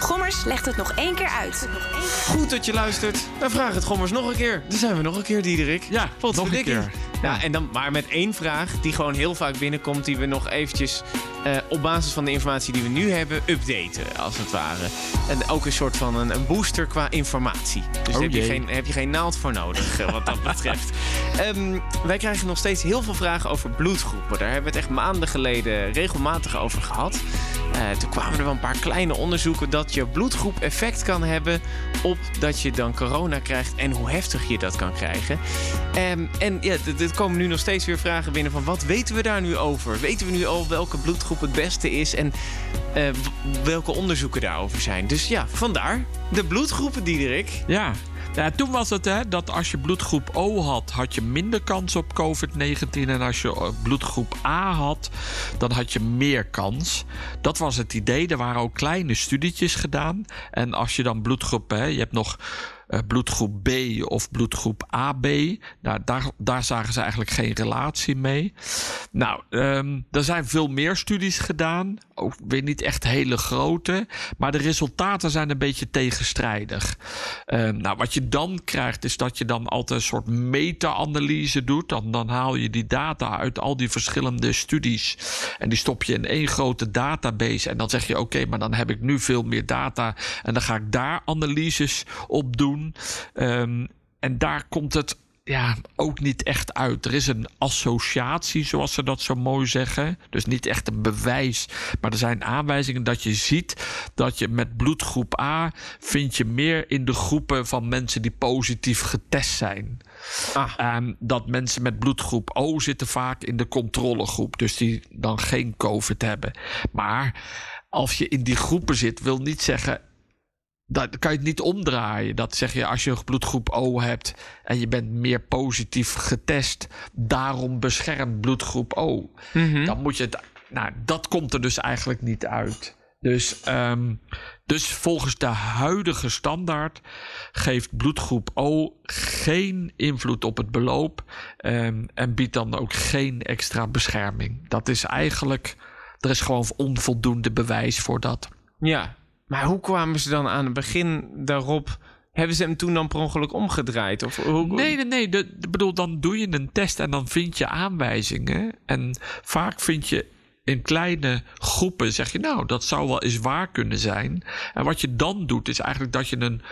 Gommers legt het nog één keer uit. Goed dat je luistert. Dan vraag het Gommers nog een keer. Dan zijn we nog een keer, Diederik. Ja, nog een keer. Ja, en dan maar met één vraag die gewoon heel vaak binnenkomt... die we nog eventjes eh, op basis van de informatie die we nu hebben... updaten, als het ware. En ook een soort van een, een booster qua informatie. Dus daar Oh heb je, geen, heb je geen naald voor nodig, eh, wat dat betreft. Ehm, wij krijgen nog steeds heel veel vragen over bloedgroepen. Daar hebben we het echt maanden geleden regelmatig over gehad. Eh, toen kwamen er wel een paar kleine onderzoeken... dat je bloedgroep effect kan hebben op dat je dan corona krijgt... en hoe heftig je dat kan krijgen. Ehm, en ja, er komen nu nog steeds weer vragen binnen van... wat weten we daar nu over? Weten we nu al welke bloedgroep het beste is... en eh, welke onderzoeken daarover zijn? Dus ja, vandaar de bloedgroepen, Diederik. Ja. Ja, toen was het hè, dat als je bloedgroep O had, had je minder kans op COVID-19. En als je eh, bloedgroep A had, dan had je meer kans. Dat was het idee. Er waren ook kleine studietjes gedaan. En als je dan bloedgroep, hè, je hebt nog eh, bloedgroep B of bloedgroep AB. Nou, daar, daar zagen ze eigenlijk geen relatie mee. Nou, ehm, er zijn veel meer studies gedaan. Ook weer niet echt hele grote. Maar de resultaten zijn een beetje tegenstrijdig. Ehm, nou, wat je dan krijgt, is dat je dan altijd een soort meta-analyse doet. Dan, dan haal je die data uit al die verschillende studies. En die stop je in één grote database. En dan zeg je: oké, maar dan heb ik nu veel meer data. En dan ga ik daar analyses op doen. Ehm, en daar komt het ja, ook niet echt uit. Er is een associatie, zoals ze dat zo mooi zeggen. Dus niet echt een bewijs. Maar er zijn aanwijzingen dat je ziet dat je met bloedgroep A vind je meer in de groepen van mensen die positief getest zijn. Ah. En dat mensen met bloedgroep O zitten vaak in de controlegroep. Dus die dan geen COVID hebben. Maar als je in die groepen zit, wil niet zeggen dat kan je het niet omdraaien. Dat zeg je als je bloedgroep O hebt en je bent meer positief getest, daarom beschermt bloedgroep O. Dan moet je het. Nou, dat komt er dus eigenlijk niet uit. Dus, ehm, dus volgens de huidige standaard geeft bloedgroep O geen invloed op het beloop ehm, en biedt dan ook geen extra bescherming. Dat is eigenlijk, er is gewoon onvoldoende bewijs voor dat. Ja, maar hoe kwamen ze dan aan het begin daarop... Hebben ze hem toen dan per ongeluk omgedraaid? Of hoe, Nee, nee, nee. De, bedoel, dan doe je een test en dan vind je aanwijzingen. En vaak vind je in kleine groepen, zeg je nou, dat zou wel eens waar kunnen zijn. En wat je dan doet, is eigenlijk dat je een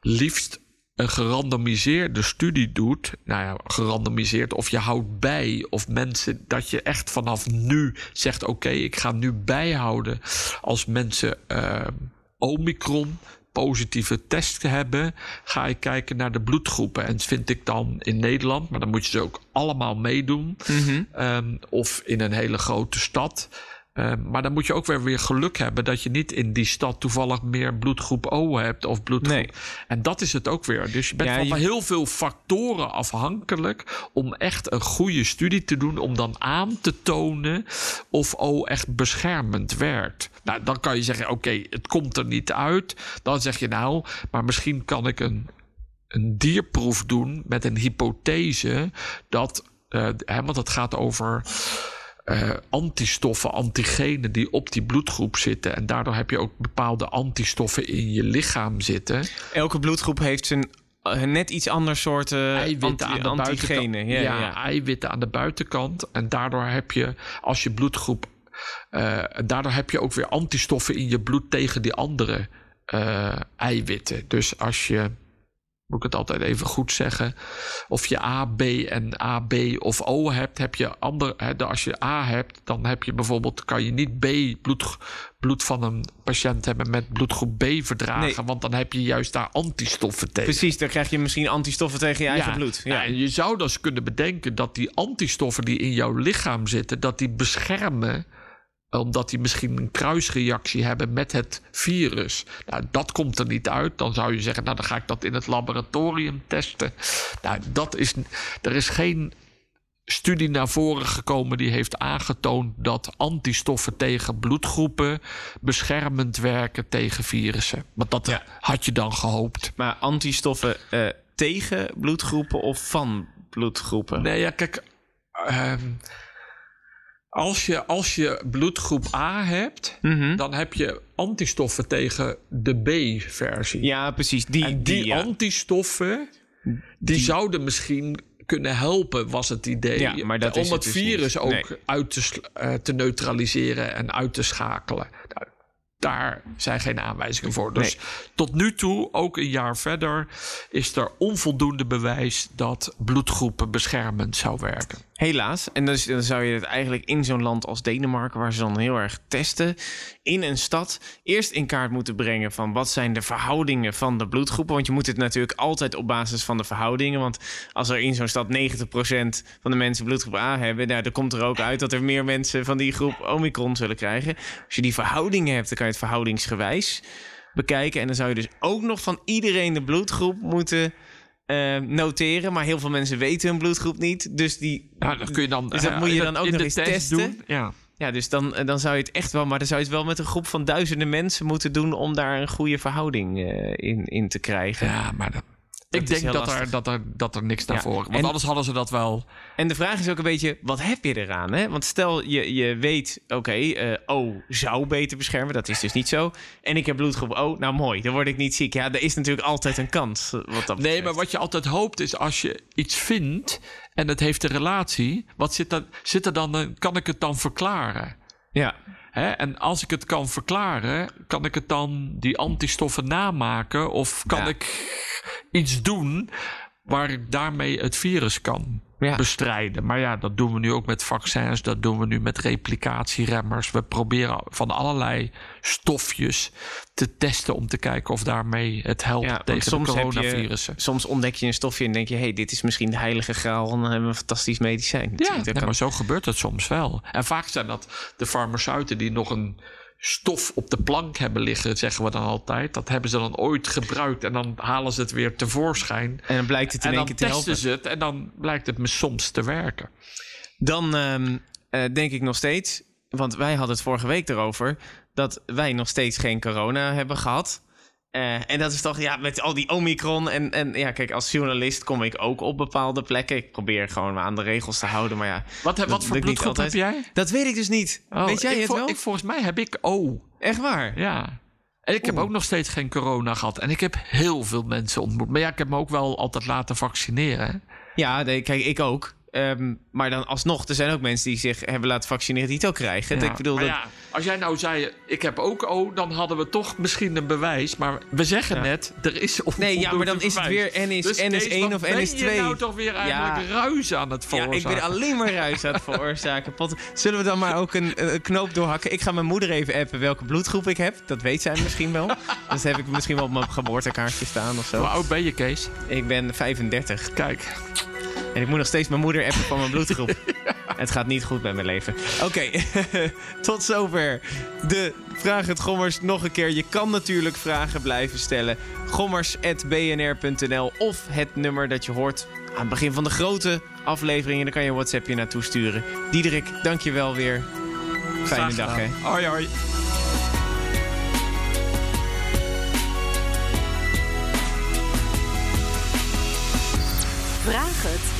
liefst een gerandomiseerde studie doet. Nou ja, gerandomiseerd. Of je houdt bij. Of mensen dat je echt vanaf nu zegt: oké, ik ga nu bijhouden. Als mensen eh, Omicron positieve test hebben, ga ik kijken naar de bloedgroepen. En vind ik dan in Nederland, maar dan moet je ze ook allemaal meedoen. Ehm, of in een hele grote stad. Ehm, maar dan moet je ook weer, weer geluk hebben dat je niet in die stad toevallig meer bloedgroep O hebt of bloedgroep. Nee. En dat is het ook weer. Dus je bent Ja, van je- heel veel factoren afhankelijk om echt een goede studie te doen. Om dan aan te tonen of O echt beschermend werkt. Nou, dan kan je zeggen: oké, het komt er niet uit. Dan zeg je nou, maar misschien kan ik een een dierproef doen met een hypothese dat, eh, hè, want het gaat over eh, antistoffen, antigenen die op die bloedgroep zitten. En daardoor heb je ook bepaalde antistoffen in je lichaam zitten. Elke bloedgroep heeft zijn eh, net iets ander soort eh, eiwitten anti- aan de antigenen. Ja, Ja, ja. eiwitten aan de buitenkant. En daardoor heb je, als je bloedgroep. daardoor heb je ook weer antistoffen in je bloed tegen die andere eiwitten. Dus als je. Moet ik het altijd even goed zeggen. Of je A, B en AB of O hebt, heb je ander. Hè, als je A hebt, dan heb je bijvoorbeeld. kan je niet B bloed, bloed van een patiënt hebben met bloedgroep B verdragen. Nee. Want dan heb je juist daar antistoffen tegen. Precies, dan krijg je misschien antistoffen tegen je eigen bloed. Ja. Ja. en je zou dus kunnen bedenken dat die antistoffen die in jouw lichaam zitten, dat die beschermen omdat die misschien een kruisreactie hebben met het virus. Nou, dat komt er niet uit. Dan zou je zeggen, nou dan ga ik dat in het laboratorium testen. Nou, dat is, er is geen studie naar voren gekomen die heeft aangetoond dat antistoffen tegen bloedgroepen beschermend werken tegen virussen. Want dat Ja. had je dan gehoopt. Maar antistoffen eh, tegen bloedgroepen of van bloedgroepen? Nee, ja, kijk. ehm, als, je, als je bloedgroep A hebt, Mhm. dan heb je antistoffen tegen de B-versie. Ja, precies. Die, en die, ja. antistoffen, die, zouden misschien kunnen helpen, was het idee. Ja, maar dat om het, het dus virus niet. ook Nee. uit te, eh, te neutraliseren en uit te schakelen. Nou, daar zijn geen aanwijzingen voor. Dus tot nu toe, ook een jaar verder, is er onvoldoende bewijs dat bloedgroepen beschermend zou werken. Helaas. En dus, dan zou je het eigenlijk in zo'n land als Denemarken, waar ze dan heel erg testen, in een stad eerst in kaart moeten brengen van wat zijn de verhoudingen van de bloedgroepen. Want je moet het natuurlijk altijd op basis van de verhoudingen. Want als er in zo'n stad 90% van de mensen bloedgroep A hebben, nou, dan komt er ook uit dat er meer mensen van die groep Omicron zullen krijgen. Als je die verhoudingen hebt, dan kan je het verhoudingsgewijs bekijken. En dan zou je dus ook nog van iedereen de bloedgroep moeten eh, noteren. Maar heel veel mensen weten hun bloedgroep niet. Dus die Nou, dat kun je dan, Dus dat eh, moet je in dan ook in nog de eens test testen? doen. Ja. Ja, dus dan, eh, dan zou je het echt wel, maar dan zou je het wel met een groep van duizenden mensen moeten doen om daar een goede verhouding eh, in, in te krijgen. ja, maar dat, Dat ik denk dat er, dat, er, dat er niks naar Ja, voren... Want en- anders hadden ze dat wel... En de vraag is ook een beetje, wat heb je eraan? Hè? Want stel je, je weet, oké, eh, O zou beter beschermen, dat is dus niet zo. En ik heb bloedgroep O, nou mooi, dan word ik niet ziek. Ja, er is natuurlijk altijd een kans. eh, Wat dat Nee, maar wat je altijd hoopt is als je iets vindt en het heeft een relatie, wat zit er, zit er dan, kan ik het dan verklaren? Ja, Hè? En als ik het kan verklaren, kan ik het dan die antistoffen namaken of kan Ja. ik iets doen waar ik daarmee het virus kan Ja. bestrijden. Maar ja, dat doen we nu ook met vaccins, dat doen we nu met replicatieremmers. We proberen van allerlei stofjes te testen om te kijken of daarmee het helpt ja tegen de soms, je, coronavirussen. soms ontdek je een stofje en denk je, hey, dit is misschien de heilige graal. En dan hebben we een fantastisch medicijn. Ja, nee, maar zo gebeurt het soms wel. En vaak zijn dat de farmaceuten die nog een stof op de plank hebben liggen, zeggen we dan altijd. Dat hebben ze dan ooit gebruikt en dan halen ze het weer tevoorschijn. En dan blijkt het in En één dan keer te testen helpen. ze het en dan blijkt het me soms te werken. Dan ehm, eh, denk ik nog steeds, want wij hadden het vorige week erover, dat wij nog steeds geen corona hebben gehad. Eh, en dat is toch, ja, met al die Omicron. En, en ja, kijk, als journalist kom ik ook op bepaalde plekken. Ik probeer gewoon me aan de regels te houden, maar ja. Wat, wat voor bloedgroep heb jij? Dat weet ik dus niet. Oh, weet jij het wel? Ik, volgens mij heb ik O. Echt waar? Ja. En ik heb ook nog steeds geen corona gehad. En ik heb heel veel mensen ontmoet. Maar ja, ik heb me ook wel altijd laten vaccineren. Ja, nee, kijk, ik ook. Ehm, maar dan alsnog, er zijn ook mensen die zich hebben laten vaccineren die het ook krijgen. Ja, Ik bedoel, maar dat, ja, als jij nou zei, ik heb ook O, dan hadden we toch misschien een bewijs. Maar we zeggen Ja. net, er is onvoldoende Nee, ja, maar dan is het weer N is- Dus N is Kees, één wat of N ben is je twee? nou toch weer eigenlijk Ja. ruis aan het Ja, veroorzaken? ik ben alleen maar ruis aan het veroorzaken. Zullen we dan maar ook een, een knoop doorhakken? Ik ga mijn moeder even appen welke bloedgroep ik heb. Dat weet zij misschien wel. Dat heb ik misschien wel op mijn geboortekaartje staan of Hoe zo. oud ben je, Kees? Ik ben 35. Kijk. En ik moet nog steeds mijn moeder appen van mijn bloedgroep. Het gaat niet goed met mijn leven. Oké, tot zover de Vraag het Gommers nog een keer. Je kan natuurlijk vragen blijven stellen. Gommers.bnr.nl of het nummer dat je hoort aan het begin van de grote afleveringen. Daar kan je een WhatsAppje naartoe sturen. Diederik, dank je wel weer. Fijne dag, hè. Hoi, hoi. Vraag het.